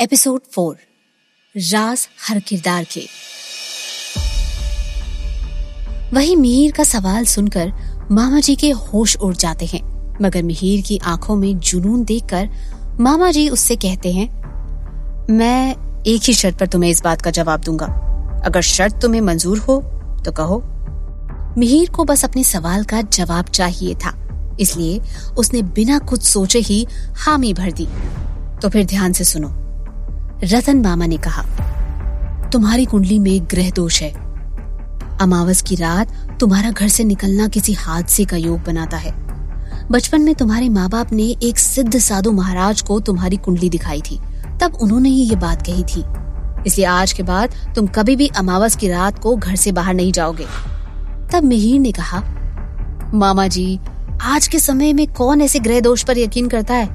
Episode four, राज हर किरदार के। वही मिहिर का सवाल सुनकर मामा जी के होश उड़ जाते हैं, मगर मिहिर की आँखों में जुनून देखकर मामा जी उससे कहते हैं, मैं एक ही शर्त पर तुम्हें इस बात का जवाब दूँगा। अगर शर्त तुम्हें मंजूर हो तो कहो। मिहिर को बस अपने सवाल का जवाब चाहिए था, इसलिए उसने बिना कुछ सोचे ही हामी भर दी। तो फिर ध्यान से सुनो। रतन मामा ने कहा, तुम्हारी कुंडली में ग्रह दोष है। अमावस की रात तुम्हारा घर से निकलना किसी हादसे का योग बनाता है। बचपन में तुम्हारे माँ बाप ने एक सिद्ध साधु महाराज को तुम्हारी कुंडली दिखाई थी। तब उन्होंने ही ये बात कही थी। इसलिए आज के बाद तुम कभी भी अमावस की रात को घर से बाहर नहीं जाओगे। तब मिहिर ने कहा, मामा जी, आज के समय में कौन ऐसे ग्रह दोष पर यकीन करता है?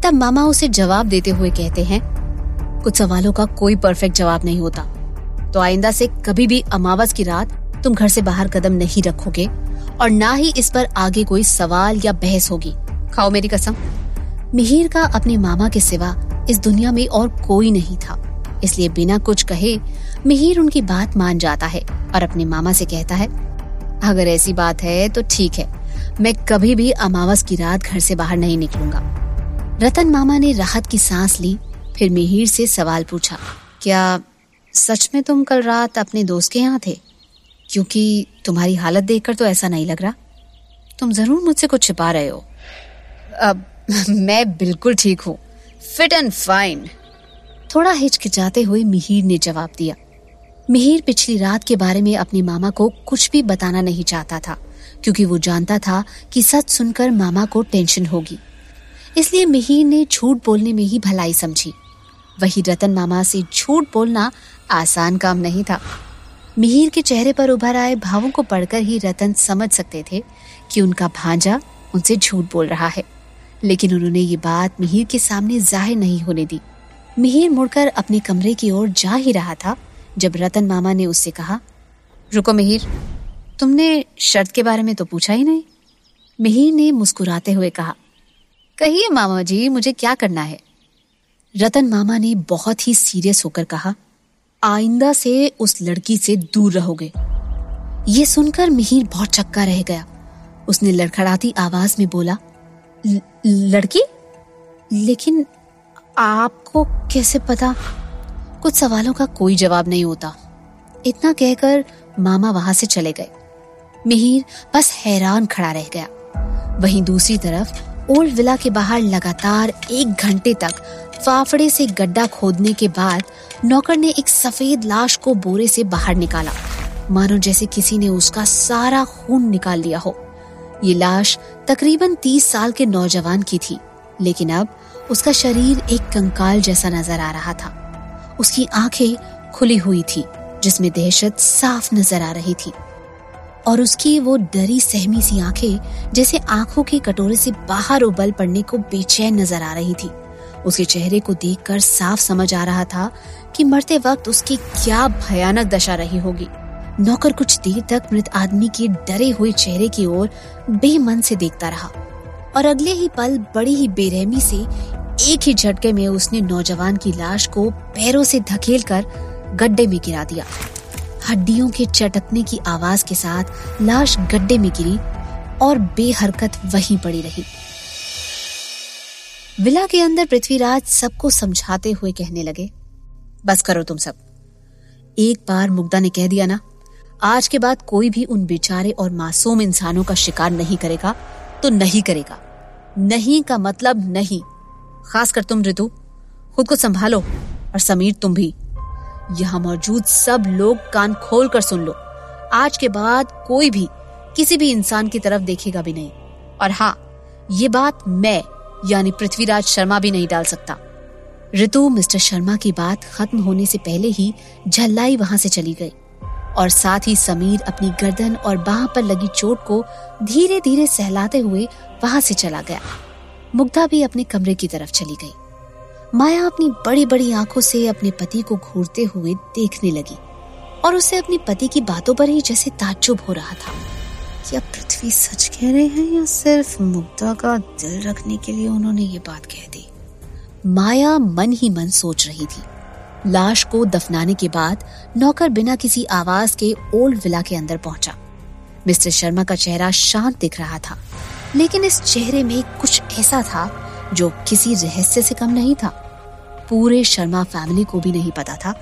तब मामा उसे जवाब देते हुए कहते हैं कुछ सवालों का कोई परफेक्ट जवाब नहीं होता। तो आइंदा से कभी भी अमावस की रात तुम घर से बाहर कदम नहीं रखोगे और ना ही इस पर आगे कोई सवाल या बहस होगी। खाओ मेरी कसम। मिहिर का अपने मामा के सिवा इस दुनिया में और कोई नहीं था। इसलिए बिना कुछ कहे मिहिर उनकी बात मान जाता है और अपने मामा से कहता है, अगर ऐसी बात है तो ठीक है, मैं कभी भी अमावस की रात घर से बाहर नहीं निकलूँगा। रतन मामा ने राहत की सांस ली फिर मिहिर से सवाल पूछा, क्या सच में तुम कल रात अपने दोस्त के यहाँ थे? क्योंकि तुम्हारी हालत देखकर तो ऐसा नहीं लग रहा। तुम ज़रूर मुझसे कुछ छिपा रहे हो। अब मैं बिल्कुल ठीक हूँ। फिट एंड फाइन थोड़ा हिचकिचाते हुए मिहिर ने जवाब दिया। मिहिर पिछली रात के बारे में अपने मामा को कुछ भी बताना नहीं चाहता था, क्योंकि वो जानता था कि सच सुनकर मामा को टेंशन होगी। इसलिए मिहिर ने झूठ बोलने में ही भलाई समझी। वही रतन मामा से झूठ बोलना आसान काम नहीं था। मिहिर के चेहरे पर उभर आए भावों को पढ़कर ही रतन समझ सकते थे कि उनका भांजा उनसे झूठ बोल रहा है। लेकिन उन्होंने ये बात मिहिर के सामने ज़ाहिर नहीं होने दी। मिहिर मुड़कर अपने कमरे की ओर जा ही रहा था, जब रतन मामा ने उससे कहा, रुको मिहिर, तुमने शर्त के बारे में तो पूछा ही नहीं? मिहिर ने मुस्कुराते हुए कहा, कहिए मामा जी, मुझे क्या करना है? रतन मामा ने बहुत ही सीरियस होकर कहा, आइंदा से उस लड़की से दूर रहोगे ये सुनकर मिहिर बहुत चक्का रह गया। उसने लड़खड़ाती आवाज़ में बोला लड़की? लेकिन आपको कैसे पता? कुछ सवालों का कोई जवाब नहीं होता। इतना कहकर मामा वहाँ से चले गए। मिहिर बस हैरान खड़ा रह गया। वहीं दूसरी तरफ़ ओल्ड विला के बाहर लगातार एक घंटे तक फाफड़े से गड्ढा खोदने के बाद नौकर ने एक सफ़ेद लाश को बोरे से बाहर निकाला। मानो जैसे किसी ने उसका सारा खून निकाल लिया हो। ये लाश तकरीबन तीस साल के नौजवान की थी, लेकिन अब उसका शरीर एक कंकाल जैसा नज़र आ रहा था। उसकी आँखें खुली हुई थी, जिसमें दहशत साफ़ नज़र आ रही थी। और उसकी वो डरी सहमी सी आँखें, जैसे आँखों के कटोरे से बाहर उबल पड़ने को बेचैन नज़र आ रही थी। उसके चेहरे को देखकर साफ़ समझ आ रहा था कि मरते वक्त उसकी क्या भयानक दशा रही होगी। नौकर कुछ देर तक मृत आदमी के डरे हुए चेहरे की ओर बेमन से देखता रहा और अगले ही पल बड़ी ही बेरहमी से एक ही झटके में उसने नौजवान की लाश को पैरों से धकेल कर गड्ढे में गिरा दिया। हड्डियों के चटकने की आवाज़ के साथ लाश गड्ढे में गिरी और बेहरकत वहीं पड़ी रही। विला के अंदर पृथ्वीराज सबको समझाते हुए कहने लगे, बस करो तुम सब। एक बार मुग्धा ने कह दिया ना, आज के बाद कोई भी उन बेचारे और मासूम इंसानों का शिकार नहीं करेगा तो नहीं करेगा। नहीं का मतलब नहीं। खासकर तुम, ऋतु, खुद को संभालो और समीर, तुम भी। यहाँ मौजूद सब लोग कान खोल कर सुन लो। आज के बाद कोई भी किसी भी इंसान की तरफ़ देखेगा भी नहीं। और हाँ ये बात मैं यानी पृथ्वीराज शर्मा भी नहीं डाल सकता। ऋतु मिस्टर शर्मा की बात खत्म होने से पहले ही झल्लाई वहाँ से चली गई और साथ ही समीर अपनी गर्दन और बाह पर लगी चोट को धीरे धीरे सहलाते हुए वहाँ से चला गया। मुग्धा भी अपने कमरे की तरफ़ चली गई। माया अपनी बड़ी बड़ी आँखों से अपने पति को घूरते हुए देखने लगी और उसे अपने पति की बातों पर ही जैसे ताज्जुब हो रहा था। क्या पृथ्वी सच कह रहे हैं या सिर्फ़ मुग्धा का दिल रखने के लिए उन्होंने ये बात कह दी? माया मन ही मन सोच रही थी। लाश को दफनाने के बाद नौकर बिना किसी आवाज़ के ओल्ड विला के अंदर पहुँचा। मिस्टर शर्मा का चेहरा शांत दिख रहा था, लेकिन इस चेहरे में कुछ ऐसा था जो किसी रहस्य से कम नहीं था। पूरे शर्मा फैमिली को भी नहीं पता था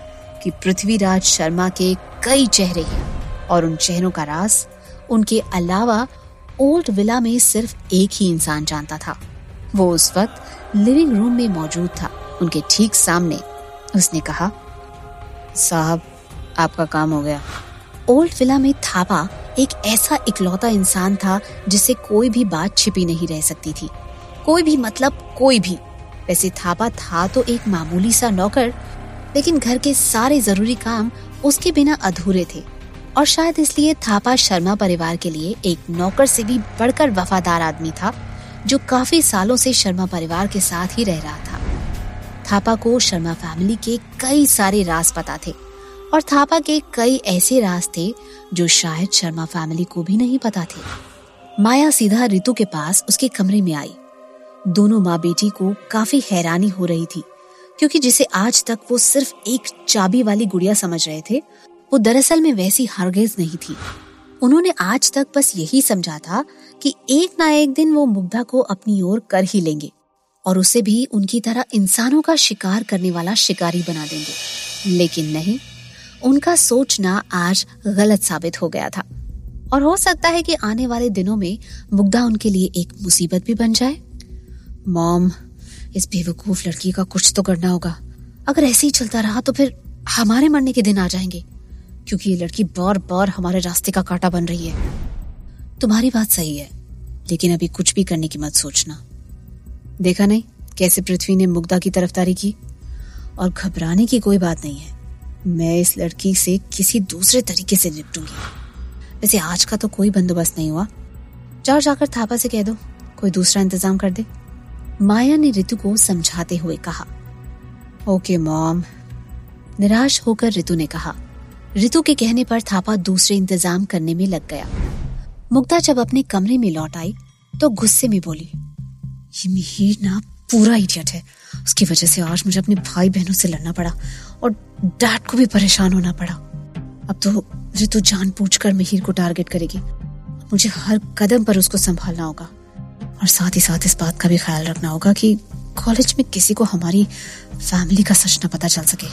कि पृथ्वीराज शर्मा के कई चेहरे हैं और उन चेहरों का राज उनके अलावा ओल्ड विला में सिर्फ़ एक ही इंसान जानता था। वो उस वक्त लिविंग रूम में मौजूद था। उनके ठीक सामने उसने कहा, साहब, आपका काम हो गया। ओल्ड विला में थापा एक ऐसा इकलौता इंसान था जिससे कोई भी बात छिपी नहीं रह सकती थी। कोई भी मतलब कोई भी। वैसे थापा था तो एक मामूली सा नौकर, लेकिन घर के सारे ज़रूरी काम उसके बिना अधूरे थे। और शायद इसलिए थापा शर्मा परिवार के लिए एक नौकर से भी बढ़कर वफादार आदमी था, जो काफ़ी सालों से शर्मा परिवार के साथ ही रह रहा था। थापा को शर्मा फैमिली के कई सारे राज पता थे और थापा के कई ऐसे राज थे जो शायद शर्मा फैमिली को भी नहीं पता थे। माया सीधा रितु के पास उसके कमरे में आई। दोनों माँ बेटी को काफ़ी हैरानी हो रही थी, क्योंकि जिसे आज तक वो सिर्फ़ एक चाबी वाली गुड़िया समझ रहे थे वो दरअसल में वैसी हरगेज नहीं थी। उन्होंने आज तक बस यही समझा था कि एक ना एक दिन वो मुग्धा को अपनी ओर कर ही लेंगे और उसे भी उनकी तरह इंसानों का शिकार करने वाला शिकारी बना देंगे। लेकिन नहीं, उनका सोचना आज गलत साबित हो गया था। और हो सकता है कि आने वाले दिनों में मुग्धा उनके लिए एक मुसीबत भी बन जाए। मॉम, इस बेवकूफ़ लड़की का कुछ तो करना होगा। अगर ऐसे ही चलता रहा तो फिर हमारे मरने के दिन आ जाएँगे। क्योंकि ये लड़की बार बार हमारे रास्ते का कांटा बन रही है। तुम्हारी बात सही है, लेकिन अभी कुछ भी करने की मत सोचना। देखा नहीं कैसे पृथ्वी ने मुग्धा की तरफदारी की? और घबराने की कोई बात नहीं है। मैं इस लड़की से किसी दूसरे तरीके से निपटूँगी। वैसे आज का तो कोई बंदोबस्त नहीं हुआ। जाओ जाकर थापा से कह दो, कोई दूसरा इंतज़ाम कर दे। माया ने ऋतु को समझाते हुए कहा, ओके मॉम। निराश होकर ऋतु ने कहा ऋतु के कहने पर थापा दूसरे इंतज़ाम करने में लग गया। मुग्धा जब अपने कमरे में लौट आई तो गुस्से में बोली, ये मिहिर ना पूरा इडियट है। उसकी वजह से आज मुझे अपने भाई बहनों से लड़ना पड़ा और डैड को भी परेशान होना पड़ा। अब तो रितु जान पूछ कर मिहिर को टारगेट करेगी। मुझे हर कदम पर उसको संभालना होगा और साथ ही साथ इस बात का भी ख्याल रखना होगा कि कॉलेज में किसी को हमारी फैमिली का सच न पता चल सके।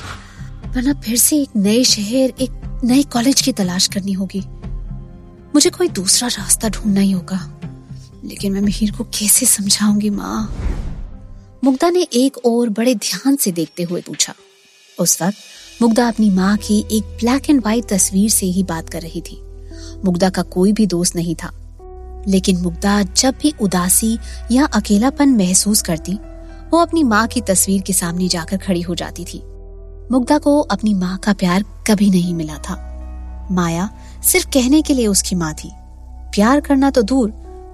वरना फिर से एक नए शहर, एक नए कॉलेज की तलाश करनी होगी। मुझे कोई दूसरा रास्ता ढूंढना ही होगा। लेकिन मैं मिहिर को कैसे समझाऊँगी, माँ? मुग्धा ने एक और बड़े ध्यान से देखते हुए पूछा। उस वक्त मुग्धा अपनी माँ की एक ब्लैक एंड व्हाइट तस्वीर से ही बात कर रही थी। मुग्धा का कोई भी दोस्त नहीं था। लेकिन मुग्धा जब भी उदासी या अकेलापन महसूस करती, वो अपनी माँ की तस्वीर के सामने जाकर खड़ी हो जाती थी। मुग्धा को अपनी माँ का प्यार कभी नहीं मिला था। माया सिर्फ़ कहने के लिए उसकी माँ थी। प्यार करना तो दूर,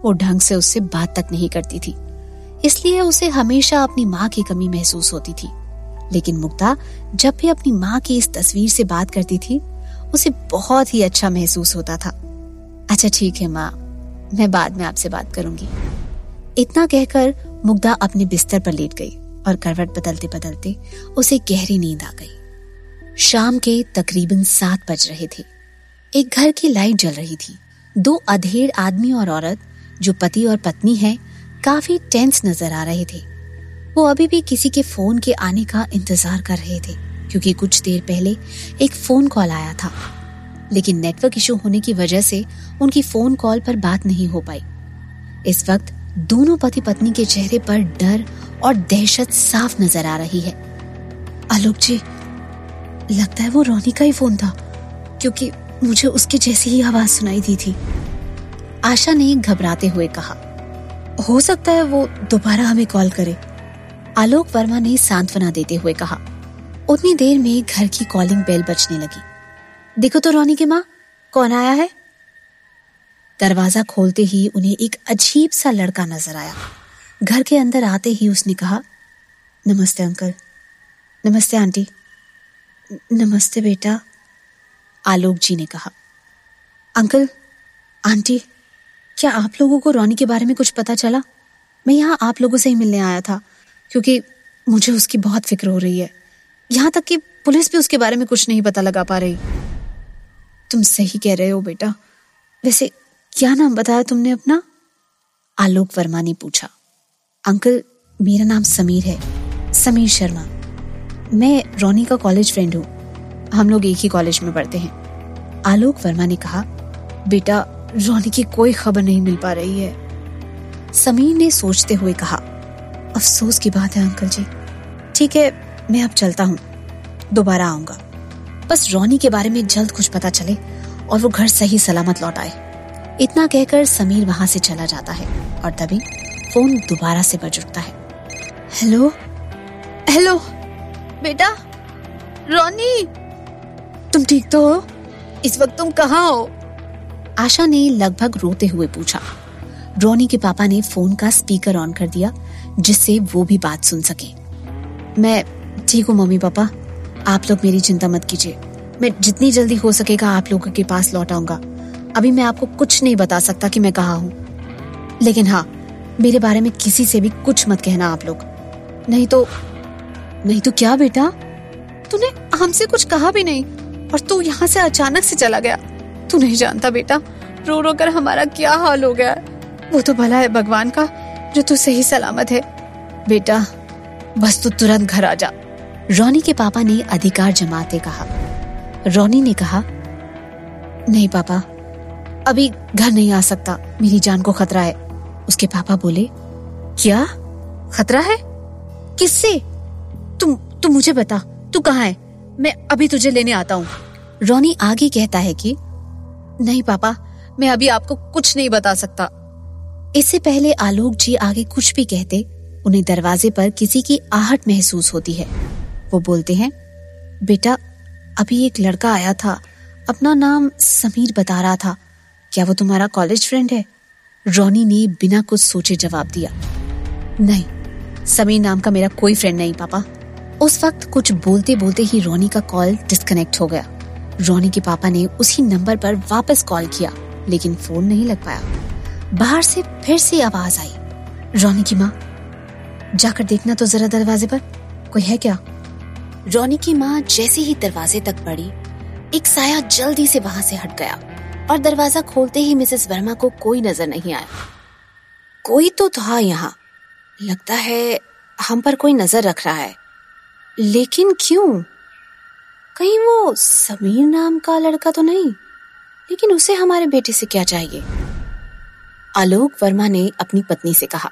वो ढंग से उससे बात तक नहीं करती थी। इसलिए उसे हमेशा अपनी माँ की कमी महसूस होती थी। लेकिन मुग्धा जब भी अपनी माँ की इस तस्वीर से बात करती थी, उसे बहुत ही अच्छा महसूस होता था। अच्छा ठीक है माँ, मैं बाद में आपसे बात करूँगी। इतना कहकर मुग्धा अपने बिस्तर पर लेट गई। और करवट बदलते बदलते उसे गहरी नींद आ गई। शाम के तकरीबन सात बज रहे थे। एक घर की लाइट जल रही थी। दो अधेड़ आदमी और औरत, जो पति और पत्नी हैं, काफ़ी टेंस नज़र आ रहे थे। वो अभी भी किसी के फ़ोन के आने का इंतज़ार कर रहे थे, क्योंकि कुछ देर पहले एक फ़ोन कॉल आया था। लेकिन नेटवर्क इशू होने की वजह से उनकी फ़ोन कॉल पर बात नहीं हो पाई। इस वक्त दोनों पति पत्नी के चेहरे पर डर और दहशत साफ़ नज़र आ रही है। आलोक जी, लगता है वो रोनी का ही फ़ोन था, क्योंकि मुझे उसके जैसी ही आवाज़ सुनाई दी थी। आशा ने घबराते हुए कहा, हो सकता है वो दोबारा हमें कॉल करे। आलोक वर्मा ने सांत्वना देते हुए कहा। उतनी देर में घर की कॉलिंग बेल बजने लगी। देखो तो रोनी की माँ, कौन आया है? दरवाज़ा खोलते ही उन्हें एक अजीब सा लड़का नज़र आया। घर के अंदर आते ही उसने कहा, नमस्ते अंकल। नमस्ते आंटी। नमस्ते बेटा, आलोक जी ने कहा। अंकल, आंटी, क्या आप लोगों को रोनी के बारे में कुछ पता चला? मैं यहाँ आप लोगों से ही मिलने आया था, क्योंकि मुझे उसकी बहुत फ़िक्र हो रही है। यहाँ तक कि पुलिस भी उसके बारे में कुछ नहीं पता लगा पा रही। तुम सही कह रहे हो बेटा। वैसे क्या नाम बताया तुमने अपना? आलोक वर्मा ने पूछा। अंकल, मेरा नाम समीर है। समीर शर्मा। मैं रोनी का कॉलेज फ्रेंड हूँ। हम लोग एक ही कॉलेज में पढ़ते हैं। आलोक वर्मा ने कहा, बेटा, रोनी की कोई खबर नहीं मिल पा रही है। समीर ने सोचते हुए कहा, अफसोस की बात है, अंकल जी। ठीक है, मैं अब चलता हूँ। दोबारा आऊँगा। बस रोनी के बारे में जल्द कुछ पता चले और वो घर सही सलामत लौट आए। इतना कहकर समीर वहाँ से चला जाता है और तभी फ़ोन दोबारा से बज उठता है। हेलो? हेलो? बेटा? रोनी? तुम ठीक तो हो? इस वक्त तुम कहाँ हो? आशा ने लगभग रोते हुए पूछा। रोनी के पापा ने फ़ोन का स्पीकर ऑन कर दिया, जिससे वो भी बात सुन सके। मैं ठीक हूँ, मम्मी पापा। आप लोग मेरी चिंता मत कीजिए। मैं जितनी जल्दी हो सकेगा, आप लोगों के पास लौट आऊँगा। अभी मैं आपको कुछ नहीं बता सकता कि मैं कहा हूँ। लेकिन हाँ मेरे बारे में किसी से भी कुछ मत कहना आप लोग। नहीं तो नहीं तो क्या बेटा? तूने हमसे कुछ कहा भी नहीं और तू यहाँ से अचानक से चला गया। तू नहीं जानता बेटा, रो रो कर हमारा क्या हाल हो गया वो तो भला है भगवान का, जो तू सही सलामत है। बेटा, बस तू तुरंत घर आ जा। रोनी के पापा ने अधिकार जमाते कहा। रोनी ने कहा, नहीं पापा, अभी घर नहीं आ सकता, मेरी जान को खतरा है। उसके पापा बोले, क्या? खतरा है? किससे? तुम तुम मुझे बता, तू कहाँ है? मैं अभी तुझे लेने आता हूँ. रोनी आगे कहता है कि, नहीं पापा, मैं अभी आपको कुछ नहीं बता सकता. इससे पहले आलोक जी आगे कुछ भी कहते, उन्हें दरवाजे पर किसी की आहट महसूस होती है। वो बोलते हैं, बेटा, अभी एक लड़का आया था, अपना नाम समीर बता रहा था। क्या वो तुम्हारा कॉलेज फ्रेंड है? रोनी ने बिना कुछ सोचे जवाब दिया, नहीं, समीर नाम का मेरा कोई फ्रेंड नहीं, पापा. उस वक्त कुछ बोलते बोलते ही रोनी का कॉल डिस्कनेक्ट हो गया। रोनी के पापा ने उसी नंबर पर वापस कॉल किया, लेकिन फ़ोन नहीं लग पाया। बाहर से फिर से आवाज़ आई, रोनी की माँ, जाकर देखना तो जरा दरवाजे पर, कोई है क्या? रोनी की माँ जैसे ही दरवाजे तक बढ़ी, एक साया जल्दी से वहाँ से हट गया। और दरवाज़ा खोलते ही मिसेस वर्मा को कोई नज़र नहीं आया। कोई तो था यहाँ। लगता है हम पर कोई नज़र रख रहा है। लेकिन क्यों? कहीं वो समीर नाम का लड़का तो नहीं, लेकिन उसे हमारे बेटे से क्या चाहिए? आलोक वर्मा ने अपनी पत्नी से कहा,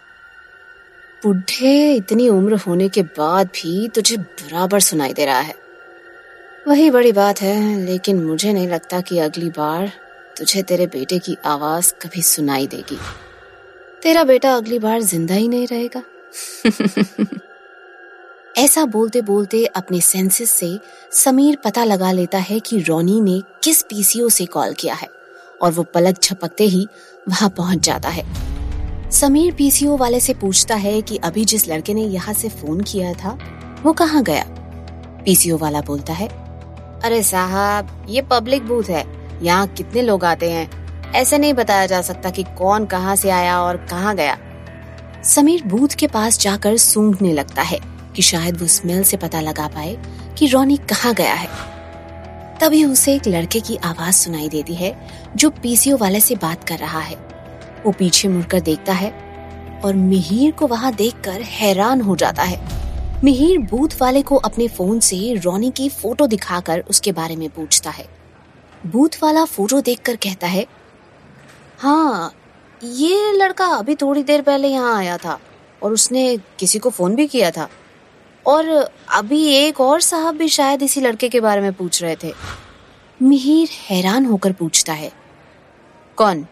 बुढ़े, इतनी उम्र होने के बाद भी तुझे बराबर सुनाई दे रहा है। वही बड़ी बात है, लेकिन मुझे नहीं लगता कि अगली बार तुझे तेरे बेटे की आवाज़ कभी सुनाई देगी। तेरा बेटा अगली बार ज़िंदा ही नहीं रहेगा। ऐसा बोलते बोलते अपने सेंसेस से समीर पता लगा लेता है कि रोनी ने किस पीसीओ से कॉल किया है और वो पलक झपकते ही वहाँ पहुँच जाता है। समीर पीसीओ वाले से पूछता है कि अभी जिस लड़के ने यहाँ से फ़ोन किया था, वो कहाँ गया? पीसीओ वाला बोलता है, अरे साहब, ये पब्लिक बूथ है। यहाँ कितने लोग आते हैं? ऐसे नहीं बताया जा सकता कि कौन कहाँ से आया और कहाँ गया। समीर बूथ के पास जाकर सूंघने लगता है कि शायद वो स्मेल से पता लगा पाए कि रोनी कहाँ गया है। तभी उसे एक लड़के की आवाज़ सुनाई देती है, जो पीसीओ वाले से बात कर रहा है। वो पीछे मुड़कर देखता है और मिहिर को वहाँ देखकर हैरान हो जाता है। मिहिर बूथ वाले को अपने फ़ोन से रोनी की फ़ोटो दिखाकर उसके बारे में पूछता है। बूथ वाला फ़ोटो देखकर कहता है हाँ ये लड़का अभी थोड़ी देर पहले यहाँ आया था और उसने किसी को फ़ोन भी किया था। और अभी एक और साहब भी शायद इसी लड़के के बारे में पूछ रहे थे। मिहिर हैरान होकर पूछता है, कौन?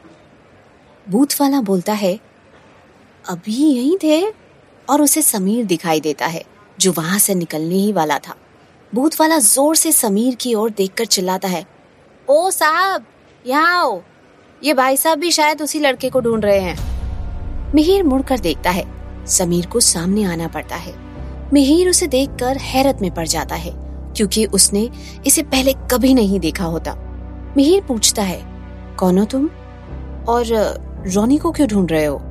बूथ वाला बोलता है, अभी यही थे और उसे समीर दिखाई देता है, जो वहाँ से निकलने ही वाला था। बूथ वाला ज़ोर से समीर की ओर देखकर चिल्लाता है ओ साहब, यहाँ आओ। ये भाई साहब भी शायद उसी लड़के को ढूंढ रहे हैं। मिहिर मुड़कर देखता है। समीर को सामने आना पड़ता है। मिहिर उसे देखकर हैरत में पड़ जाता है, क्योंकि उसने इसे पहले कभी नहीं देखा होता। मिहिर पूछता है, कौन हो तुम? और, रोनी को क्यों ढूंढ रहे हो?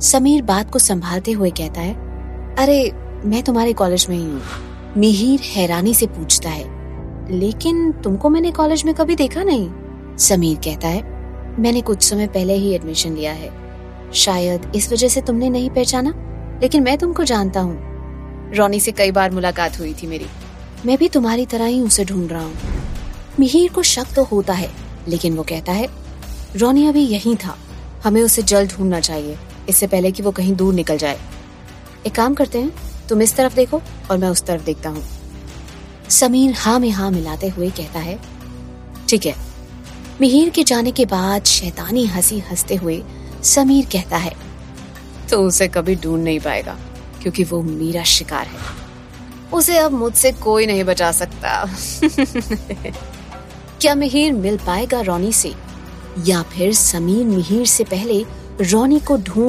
समीर बात को संभालते हुए कहता है, अरे, मैं तुम्हारे कॉलेज में ही हूँ। मिहिर हैरानी से पूछता है लेकिन तुमको मैंने कॉलेज में कभी देखा नहीं। समीर कहता है, मैंने कुछ समय पहले ही एडमिशन लिया है। शायद इस वजह से तुमने नहीं पहचाना, लेकिन मैं तुमको जानता हूँ। रोनी से कई बार मुलाकात हुई थी मेरी। मैं भी तुम्हारी तरह ही उसे ढूंढ रहा हूँ। मिहिर को शक तो होता है, लेकिन वो कहता है, रोनी अभी यही था। हमें उसे जल्द ढूंढना चाहिए। इससे पहले कि वो कहीं दूर निकल जाए। एक काम करते हैं, तुम इस तरफ़ देखो और मैं उस तरफ़ देखता हूँ। समीर हाँ में हाँ मिलाते हुए कहता है, ठीक है। मिहिर के जाने के बाद शैतानी हँसी हँसते हुए समीर कहता है तो उसे कभी ढूंढ नहीं पाएगा, क्योंकि वो मेरा शिकार है। उसे अब मुझसे कोई नहीं बचा सकता। क्या मिहिर मिल पाएगा रोनी से? या फिर समीर मिहिर से पहले रोनी को ढूंढ